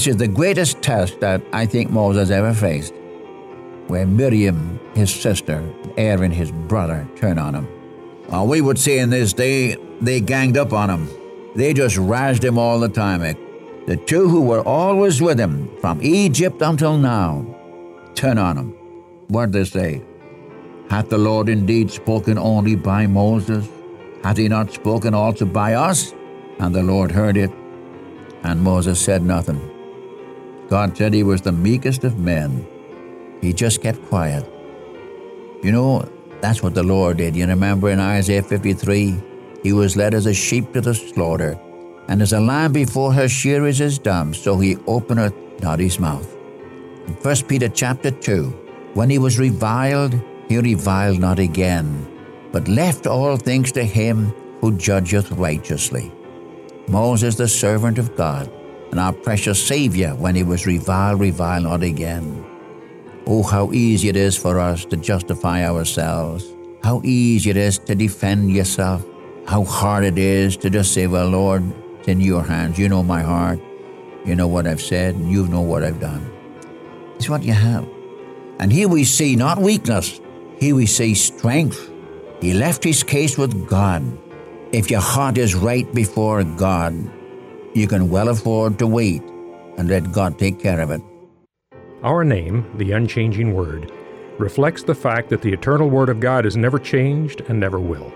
This is the greatest test that I think Moses ever faced, where Miriam, his sister, Aaron, his brother, turn on him. Well, we would say in this day, they ganged up on him. They just razzed him all the time. The two who were always with him, from Egypt until now, turn on him. What did they say? Hath the Lord indeed spoken only by Moses? Hath he not spoken also by us? And the Lord heard it, and Moses said nothing. God said he was the meekest of men. He just kept quiet. You know, that's what the Lord did. You remember in Isaiah 53? He was led as a sheep to the slaughter, and as a lamb before her shearers is dumb, so he openeth not his mouth. In 1 Peter chapter 2, when he was reviled, he reviled not again, but left all things to him who judgeth righteously. Moses, the servant of God, and our precious Savior when he was reviled, reviled not again. Oh, how easy it is for us to justify ourselves. How easy it is to defend yourself. How hard it is to just say, Well, Lord, it's in your hands. You know my heart. You know what I've said, and you know what I've done. It's what you have. And here we see not weakness, here we see strength. He left his case with God. If your heart is right before God, you can well afford to wait and let God take care of it. Our name, the Unchanging Word, reflects the fact that the eternal Word of God has never changed and never will.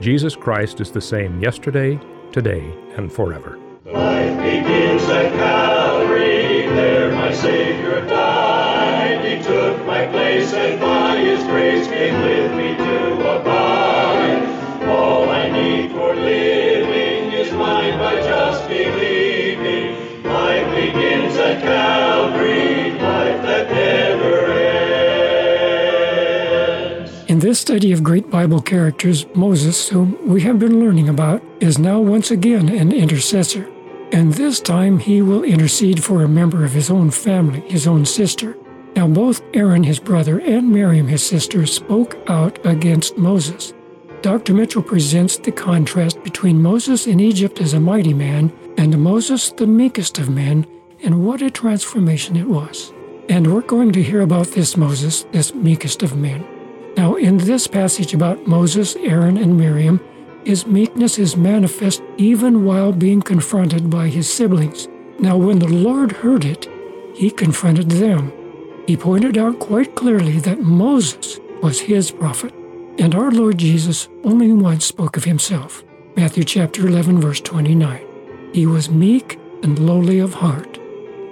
Jesus Christ is the same yesterday, today, and forever. Life begins at Calvary, there my Savior died. He took my place and by His grace came with me to abide. All I need for living In this study of great Bible characters, Moses, whom we have been learning about, is now once again an intercessor. And this time he will intercede for a member of his own family, his own sister. Now, both Aaron, his brother, and Miriam, his sister, spoke out against Moses. Dr. Mitchell presents the contrast between Moses in Egypt as a mighty man and Moses, the meekest of men, and what a transformation it was. And we're going to hear about this Moses, this meekest of men. Now, in this passage about Moses, Aaron, and Miriam, his meekness is manifest even while being confronted by his siblings. Now, when the Lord heard it, he confronted them. He pointed out quite clearly that Moses was his prophet, and our Lord Jesus only once spoke of himself. Matthew chapter 11, verse 29. He was meek and lowly of heart.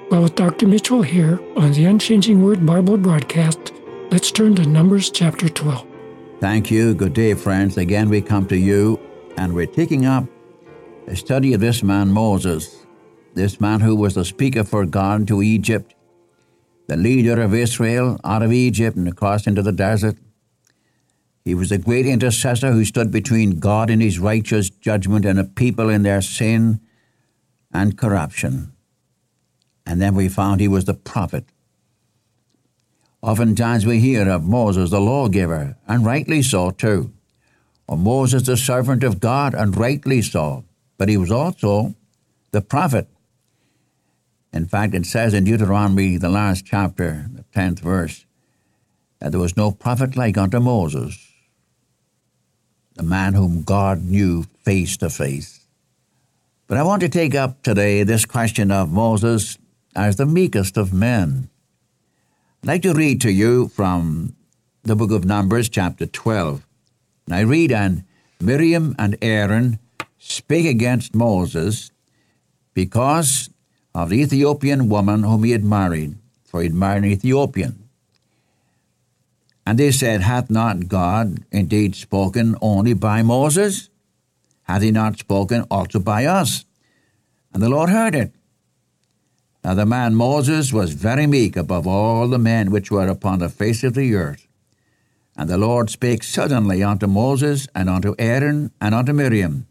Well, with Dr. Mitchell here on the Unchanging Word Bible broadcast, let's turn to Numbers chapter 12. Thank you. Good day, friends. Again, we come to you, and we're taking up a study of this man, Moses, this man who was the speaker for God to Egypt, the leader of Israel out of Egypt and across into the desert. He was a great intercessor who stood between God and his righteous judgment and a people in their sin and corruption. And then we found he was the prophet. Oftentimes we hear of Moses the lawgiver, and rightly so too, or Moses the servant of God, and rightly so, but he was also the prophet. In fact, it says in Deuteronomy, the last chapter, the 10th verse, that there was no prophet like unto Moses, the man whom God knew face to face. But I want to take up today this question of Moses as the meekest of men. I'd like to read to you from the book of Numbers, chapter 12. And I read, And Miriam and Aaron spake against Moses because of the Ethiopian woman whom he had married, for he had married an Ethiopian. And they said, Hath not God indeed spoken only by Moses? Hath he not spoken also by us? And the Lord heard it. Now the man Moses was very meek above all the men which were upon the face of the earth. And the Lord spake suddenly unto Moses, and unto Aaron, and unto Miriam,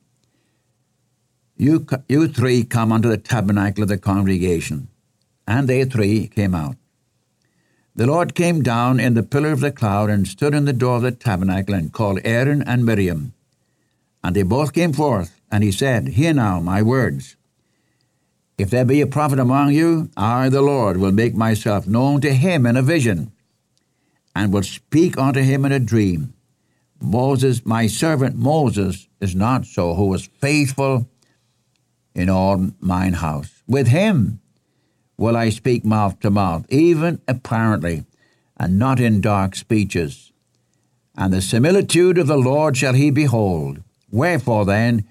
you, you three come unto the tabernacle of the congregation. And they three came out. The Lord came down in the pillar of the cloud and stood in the door of the tabernacle and called Aaron and Miriam. And they both came forth, and he said, Hear now my words. If there be a prophet among you, I, the Lord, will make myself known to him in a vision, and will speak unto him in a dream. Moses, my servant Moses, is not so, who was faithful in all mine house. With him will I speak mouth to mouth, even apparently, and not in dark speeches. And the similitude of the Lord shall he behold. Wherefore then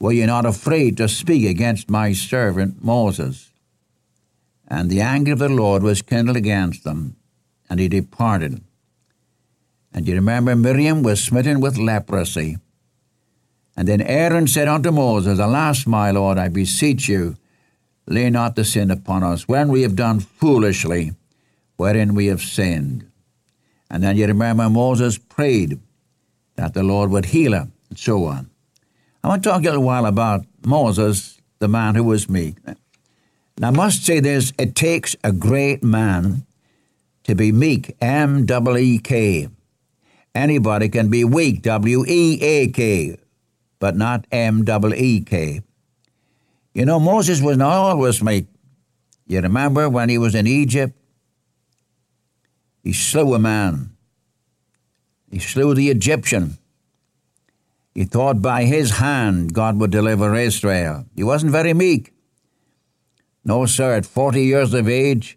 were ye not afraid to speak against my servant Moses? And the anger of the Lord was kindled against them, and he departed. And you remember Miriam was smitten with leprosy. And then Aaron said unto Moses, Alas, my Lord, I beseech you, lay not the sin upon us, when we have done foolishly, wherein we have sinned. And then you remember Moses prayed that the Lord would heal her, and so on. I want to talk a little while about Moses, the man who was meek. Now, I must say this it takes a great man to be meek, M W E K. Anybody can be weak, W E A K, but not M W E K. You know, Moses was not always meek. You remember when he was in Egypt? He slew a man. He slew the Egyptian. He thought by his hand God would deliver Israel. He wasn't very meek. No, sir, at 40 years of age,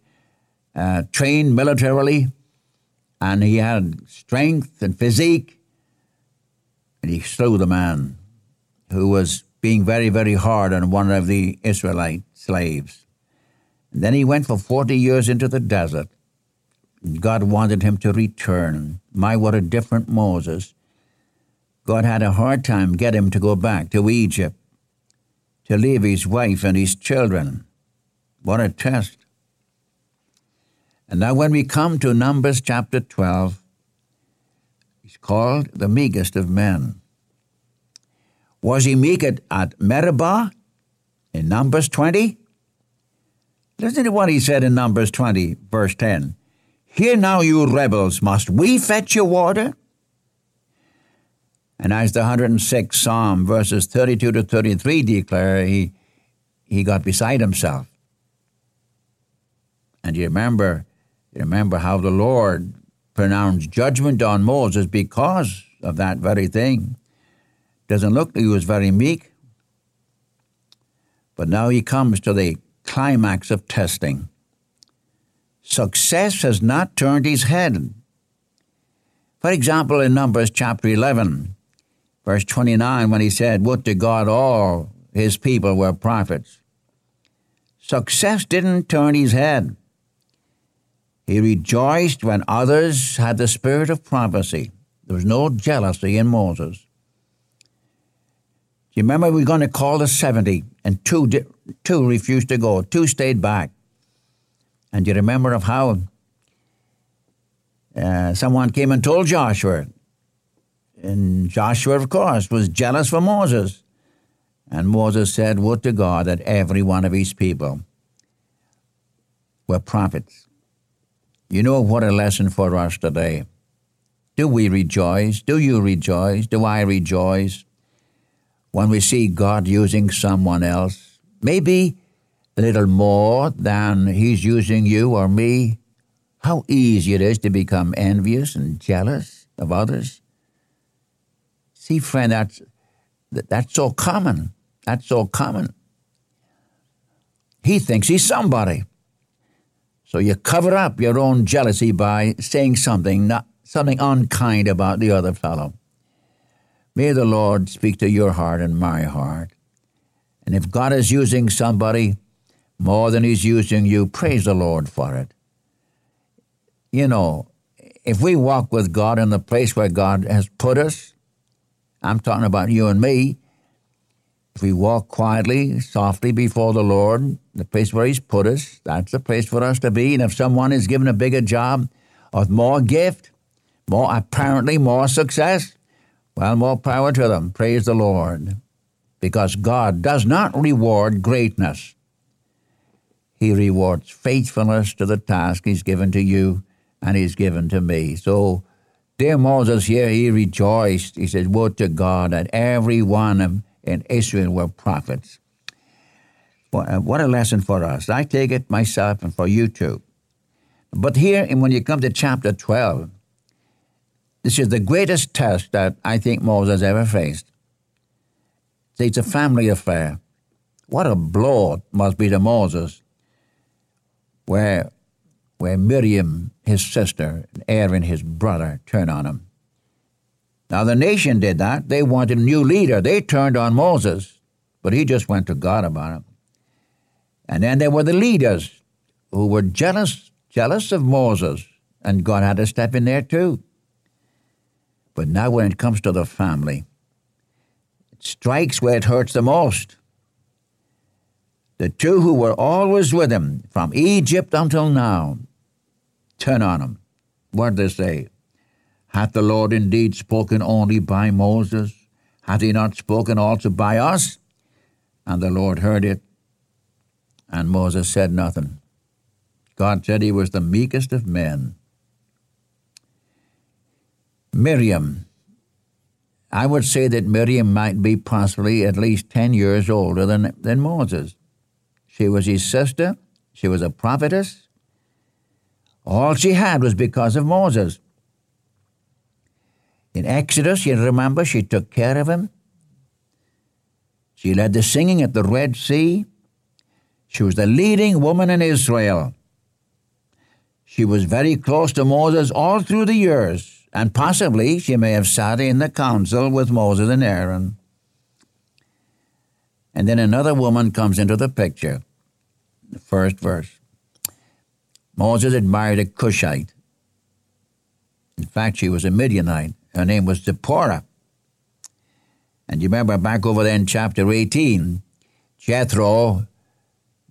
uh, trained militarily, and he had strength and physique, and he slew the man who was being very, very hard on one of the Israelite slaves. And then he went for 40 years into the desert. God wanted him to return. My, what a different Moses. God had a hard time get him to go back to Egypt, to leave his wife and his children. What a test. And now, when we come to Numbers chapter 12, he's called the meekest of men. Was he meek at, at Meribah in Numbers 20? Listen to what he said in Numbers 20, verse 10. Hear now, you rebels, must we fetch you water? And as the 106th Psalm, verses 32 to 33 declare, he, he got beside himself. And you remember, you remember how the Lord pronounced judgment on Moses because of that very thing. Doesn't look he was very meek. But now he comes to the climax of testing. Success has not turned his head. For example, in Numbers chapter 11, verse 29, when he said, Would to God all his people were prophets. Success didn't turn his head. He rejoiced when others had the spirit of prophecy. There was no jealousy in Moses. Do you remember we were going to call the 70 and two, two refused to go, two stayed back. And you remember of how uh, someone came and told Joshua, and Joshua, of course, was jealous for Moses. And Moses said, Would to God that every one of his people were prophets. You know what a lesson for us today. Do we rejoice? Do you rejoice? Do I rejoice when we see God using someone else? Maybe a little more than He's using you or me. How easy it is to become envious and jealous of others. See, friend, that's, that's so common. That's so common. He thinks he's somebody. So you cover up your own jealousy by saying something not something unkind about the other fellow. May the Lord speak to your heart and my heart. And if God is using somebody more than He's using you, praise the Lord for it. You know, if we walk with God in the place where God has put us, I'm talking about you and me, if we walk quietly, softly before the Lord, the place where He's put us, that's the place for us to be. And if someone is given a bigger job or more gift, more apparently more success, well, more power to them. Praise the Lord. Because God does not reward greatness. He rewards faithfulness to the task He's given to you and He's given to me. So, dear Moses here, he rejoiced. He said, Would to God that every one in Israel were prophets. uh, what a lesson for us. I take it myself and for you too. But here, and when you come to chapter 12, this is the greatest test that I think Moses ever faced. See, it's a family affair. What a blow must be to Moses, where, where Miriam, his sister, and Aaron, his brother, turn on him. Now, the nation did that. They wanted a new leader. They turned on Moses, but he just went to God about it. And then there were the leaders who were jealous, jealous of Moses, and God had to step in there too. But now, when it comes to the family, it strikes where it hurts the most. The two who were always with him from Egypt until now turn on him. What they say? Hath the Lord indeed spoken only by Moses? Hath he not spoken also by us? And the Lord heard it and Moses said nothing. God said he was the meekest of men. Miriam. I would say that Miriam might be possibly at least 10 years older than, than Moses. She was his sister. She was a prophetess. All she had was because of Moses. In Exodus, you remember, she took care of him. She led the singing at the Red Sea. She was the leading woman in Israel. She was very close to Moses all through the years, and possibly she may have sat in the council with Moses and Aaron. And then another woman comes into the picture. The first verse. Moses admired a Cushite. In fact, she was a Midianite. Her name was Zipporah. And you remember back over there in chapter 18, Jethro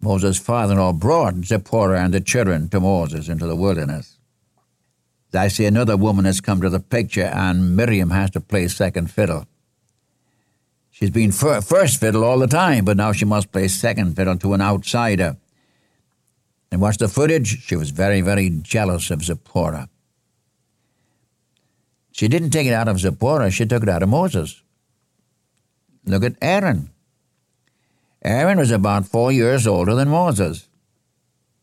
Moses' father in law brought Zipporah and the children to Moses into the wilderness. I see another woman has come to the picture, and Miriam has to play second fiddle. She's been fir- first fiddle all the time, but now she must play second fiddle to an outsider. And watch the footage. She was very, very jealous of Zipporah. She didn't take it out of Zipporah, she took it out of Moses. Look at Aaron. Aaron was about four years older than Moses.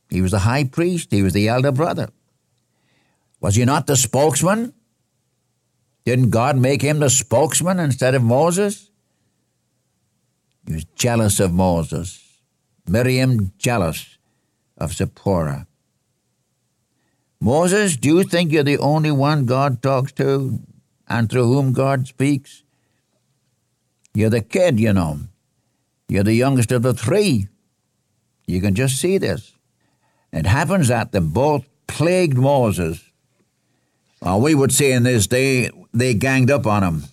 He was the high priest, he was the elder brother. Was he not the spokesman? Didn't God make him the spokesman instead of Moses? He was jealous of Moses. Miriam jealous of Zipporah. Moses, do you think you're the only one God talks to and through whom God speaks? You're the kid, you know. You're the youngest of the three. You can just see this. It happens that them both plagued Moses. Well, we would say in this day, they ganged up on him.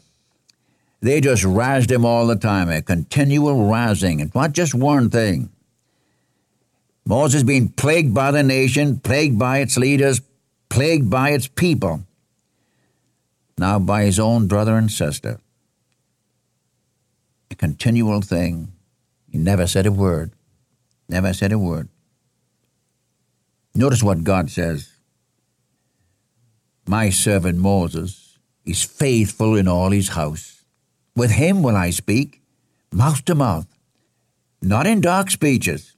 They just razzed him all the time, a continual razzing. It's not just one thing. Moses being plagued by the nation, plagued by its leaders, plagued by its people, now by his own brother and sister. A continual thing. He never said a word. Never said a word. Notice what God says. My servant Moses is faithful in all his house. With him will I speak, mouth to mouth, not in dark speeches.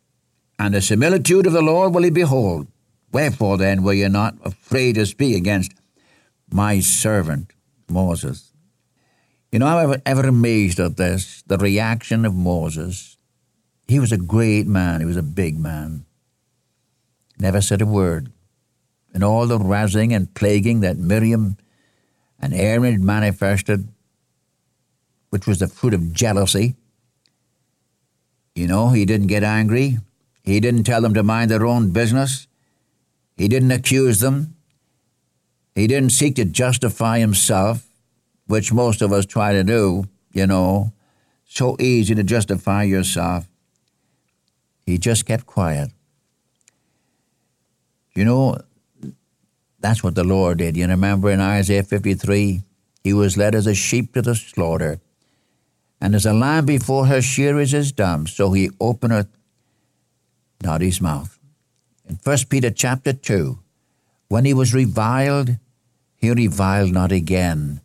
And the similitude of the Lord will he behold. Wherefore then were ye not afraid to speak against my servant Moses? You know, I'm ever, amazed at this, the reaction of Moses he was a great man. He was a big man. Never said a word. And all the razzing and plaguing that Miriam and Aaron manifested, which was the fruit of jealousy, you know, he didn't get angry. He didn't tell them to mind their own business. He didn't accuse them. He didn't seek to justify himself, which most of us try to do, you know. So easy to justify yourself. He just kept quiet. You know, that's what the Lord did. You remember in Isaiah 53, he was led as a sheep to the slaughter. And as a lamb before her shearers is dumb, so he openeth not his mouth. In 1 Peter chapter 2, when he was reviled, he reviled not again,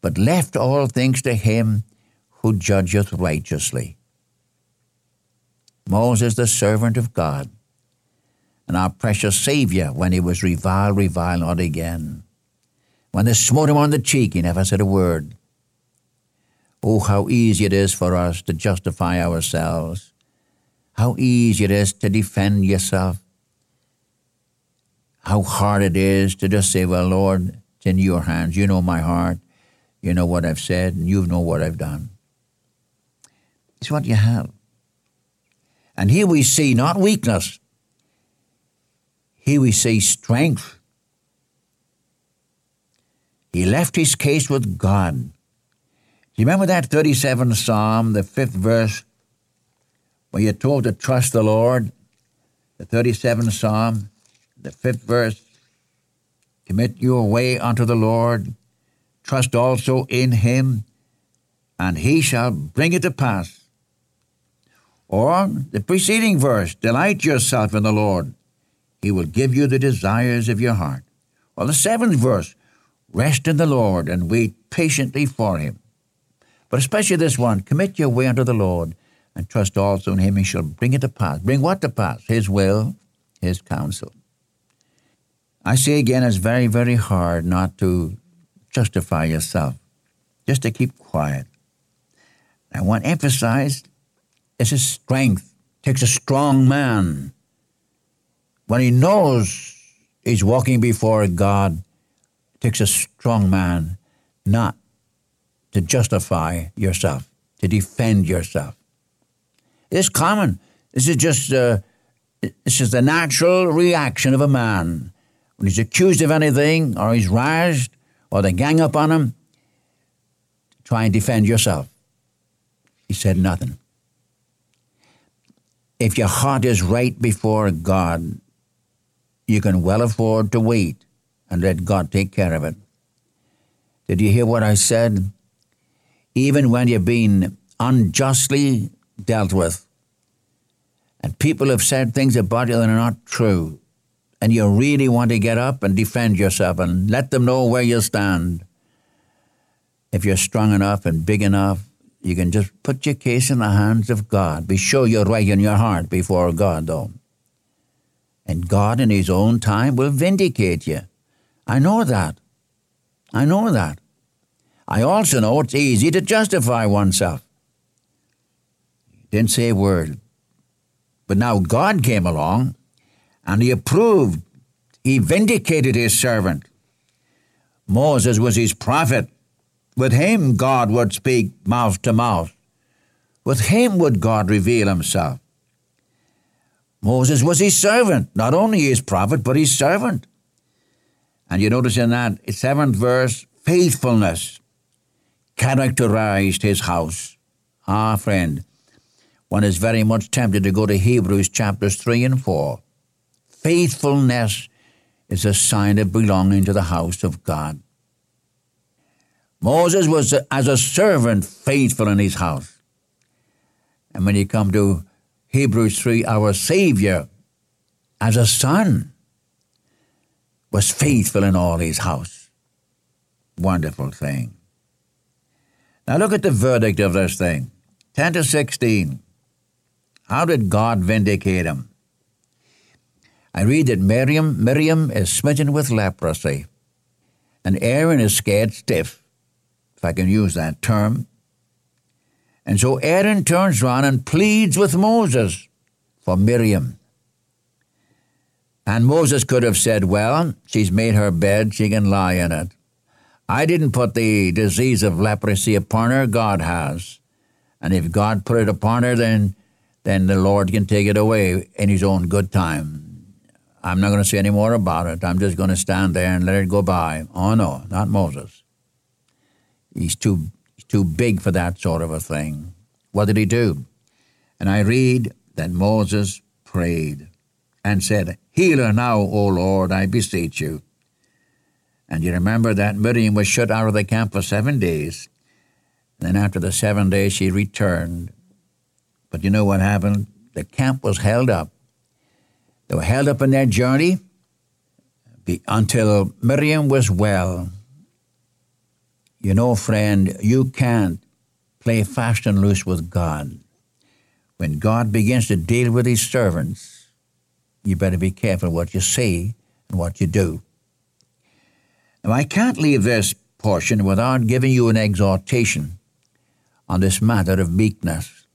but left all things to him who judgeth righteously. Moses, the servant of God, and our precious Savior, when he was reviled, reviled not again. When they smote him on the cheek, he never said a word. Oh, how easy it is for us to justify ourselves. How easy it is to defend yourself. How hard it is to just say, Well, Lord, it's in your hands. You know my heart. You know what I've said, and you know what I've done. It's what you have. And here we see not weakness, here we see strength. He left his case with God. Do you remember that 37th Psalm, the fifth verse, where you're told to trust the Lord? The 37th Psalm, the fifth verse, commit your way unto the Lord, trust also in him, and he shall bring it to pass. Or the preceding verse, delight yourself in the Lord, he will give you the desires of your heart. Or the seventh verse, rest in the Lord and wait patiently for him. But especially this one, commit your way unto the Lord and trust also in him, he shall bring it to pass. Bring what to pass? His will, his counsel. I say again, it's very, very hard not to justify yourself, just to keep quiet. I want to emphasize it's a strength. It takes a strong man when he knows he's walking before God, it takes a strong man not to justify yourself, to defend yourself. It's common. This is just uh, this is the natural reaction of a man when he's accused of anything, or he's raised, or they gang up on him. Try and defend yourself. He said nothing. If your heart is right before God, you can well afford to wait and let God take care of it. Did you hear what I said? Even when you've been unjustly dealt with, and people have said things about you that are not true, and you really want to get up and defend yourself and let them know where you stand. If you're strong enough and big enough, you can just put your case in the hands of God. Be sure you're right in your heart before God, though and God in His own time will vindicate you. I know that. I know that. I also know it's easy to justify oneself. Didn't say a word. But now God came along and He approved, He vindicated His servant. Moses was His prophet. With him, God would speak mouth to mouth. With him would God reveal Himself. Moses was his servant, not only his prophet, but his servant. And you notice in that seventh verse, faithfulness characterized his house. Ah, friend, one is very much tempted to go to Hebrews chapters 3 and 4. Faithfulness is a sign of belonging to the house of God. Moses was, as a servant, faithful in his house. And when you come to Hebrews 3, our Savior, as a son, was faithful in all his house. Wonderful thing. Now look at the verdict of this thing 10 to 16. How did God vindicate him? I read that Miriam, Miriam is smitten with leprosy, and Aaron is scared stiff, if I can use that term. And so Aaron turns around and pleads with Moses for Miriam. And Moses could have said, Well, she's made her bed, she can lie in it. I didn't put the disease of leprosy upon her, God has. And if God put it upon her, then, then the Lord can take it away in His own good time. I'm not going to say any more about it. I'm just going to stand there and let it go by. Oh, no, not Moses. He's too he's too big for that sort of a thing. What did he do? And I read that Moses prayed and said, Heal her now, O Lord, I beseech you. And you remember that Miriam was shut out of the camp for seven days. And Then after the seven days, she returned. But you know what happened? The camp was held up. They were held up in their journey until Miriam was well. You know, friend, you can't play fast and loose with God. when God begins to deal with his servants, you better be careful what you say and what you do. Now, I can't leave this portion without giving you an exhortation on this matter of meekness.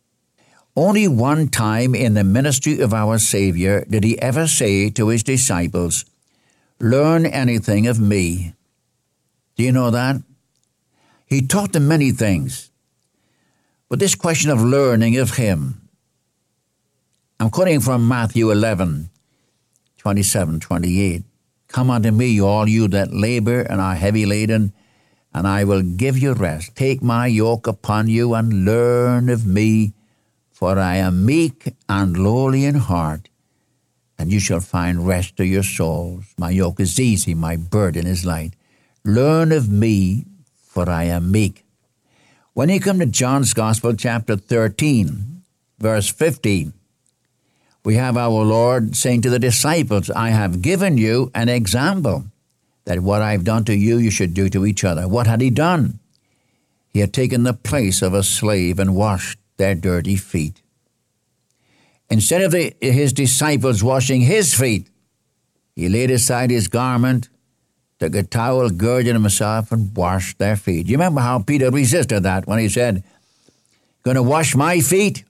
Only one time in the ministry of our Savior did he ever say to his disciples, Learn anything of me. Do you know that? He taught them many things. But this question of learning of him, I'm quoting from Matthew 11, 27, 28. Come unto me, all you that labor and are heavy laden, and I will give you rest. Take my yoke upon you and learn of me, for I am meek and lowly in heart, and you shall find rest to your souls. My yoke is easy, my burden is light. Learn of me, for I am meek. When you come to John's Gospel, chapter 13, verse 15, we have our Lord saying to the disciples, I have given you an example that what I've done to you, you should do to each other. What had he done? He had taken the place of a slave and washed their dirty feet. Instead of the, his disciples washing his feet, he laid aside his garment, took a towel, girded himself, and washed their feet. You remember how Peter resisted that when he said, Going to wash my feet?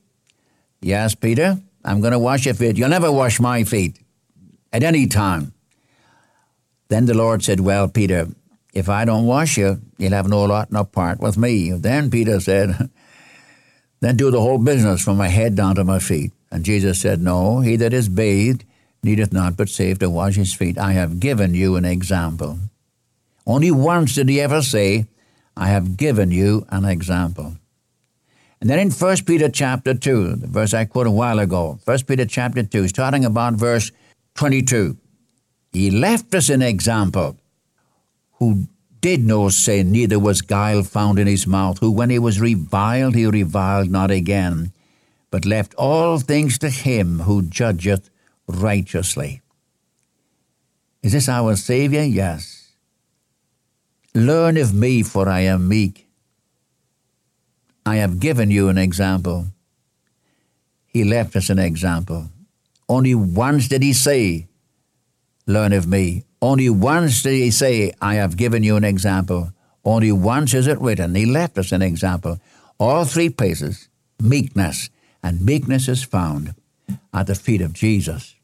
Yes, Peter, I'm going to wash your feet. You'll never wash my feet at any time. Then the Lord said, Well, Peter, if I don't wash you, you'll have no lot no part with me. Then Peter said, Then do the whole business from my head down to my feet. And Jesus said, No, he that is bathed needeth not but save to wash his feet. I have given you an example. Only once did he ever say, I have given you an example. And then in 1 Peter chapter 2, the verse I quoted a while ago, 1 Peter chapter 2, starting about verse 22, he left us an example who did no sin, neither was guile found in his mouth, who when he was reviled, he reviled not again, but left all things to him who judgeth righteously. Is this our Savior? Yes. Learn of me, for I am meek. I have given you an example. He left us an example. Only once did he say, Learn of me. Only once did he say, I have given you an example. Only once is it written. He left us an example. All three places, meekness, and meekness is found at the feet of Jesus.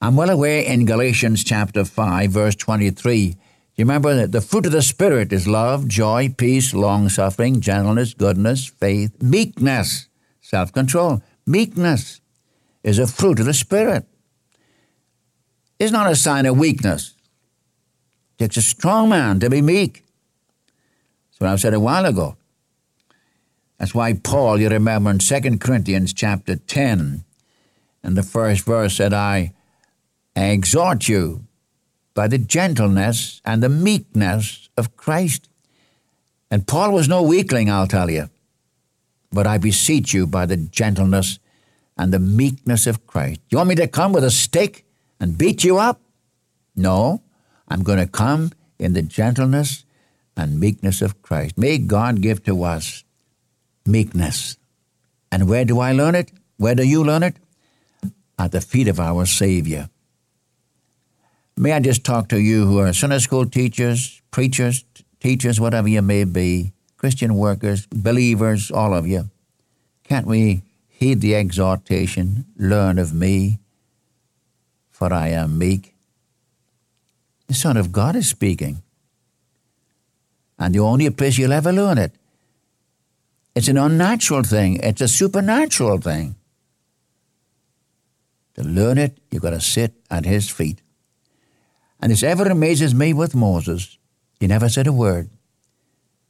I'm well aware in Galatians chapter 5, verse 23, you remember that the fruit of the Spirit is love, joy, peace, long suffering, gentleness, goodness, faith, meekness, self control. Meekness is a fruit of the Spirit. It's not a sign of weakness. It takes a strong man to be meek. That's what I said a while ago. That's why Paul, you remember in 2 Corinthians chapter 10, in the first verse said, I exhort you by the gentleness and the meekness of Christ. And Paul was no weakling, I'll tell you. But I beseech you by the gentleness and the meekness of Christ. You want me to come with a stick and beat you up? No, I'm going to come in the gentleness and meekness of Christ. May God give to us meekness. And where do I learn it? Where do you learn it? At the feet of our Savior. May I just talk to you who are Sunday school teachers, preachers, teachers, whatever you may be, Christian workers, believers, all of you. Can't we heed the exhortation, learn of me, for I am meek? The Son of God is speaking. And the only place you'll ever learn it it's an unnatural thing, it's a supernatural thing. To learn it, you've got to sit at his feet. And this ever amazes me with Moses. He never said a word.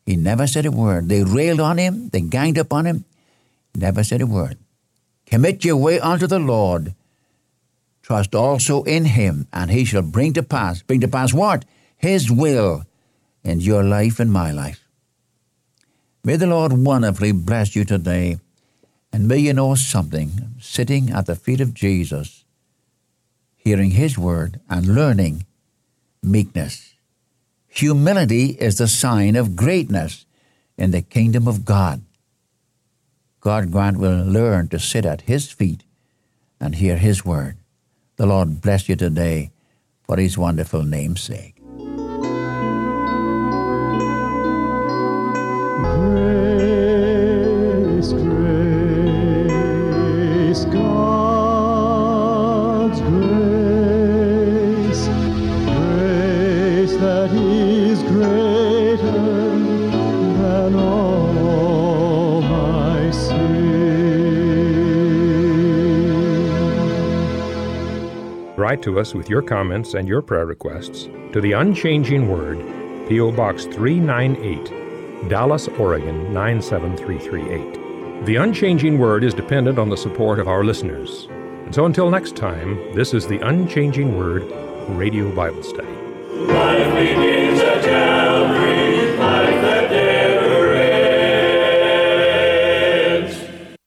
He never said a word. They railed on him, they ganged up on him, never said a word. Commit your way unto the Lord. Trust also in him, and he shall bring to pass. Bring to pass what? His will in your life and my life. May the Lord wonderfully bless you today, and may you know something sitting at the feet of Jesus, hearing His word and learning meekness. Humility is the sign of greatness in the kingdom of God. God grant we'll learn to sit at His feet and hear His word. The Lord bless you today for His wonderful name's sake. Write to us with your comments and your prayer requests to the Unchanging Word, P.O. Box 398, Dallas, Oregon 97338. The Unchanging Word is dependent on the support of our listeners. And so until next time, this is the Unchanging Word Radio Bible Study.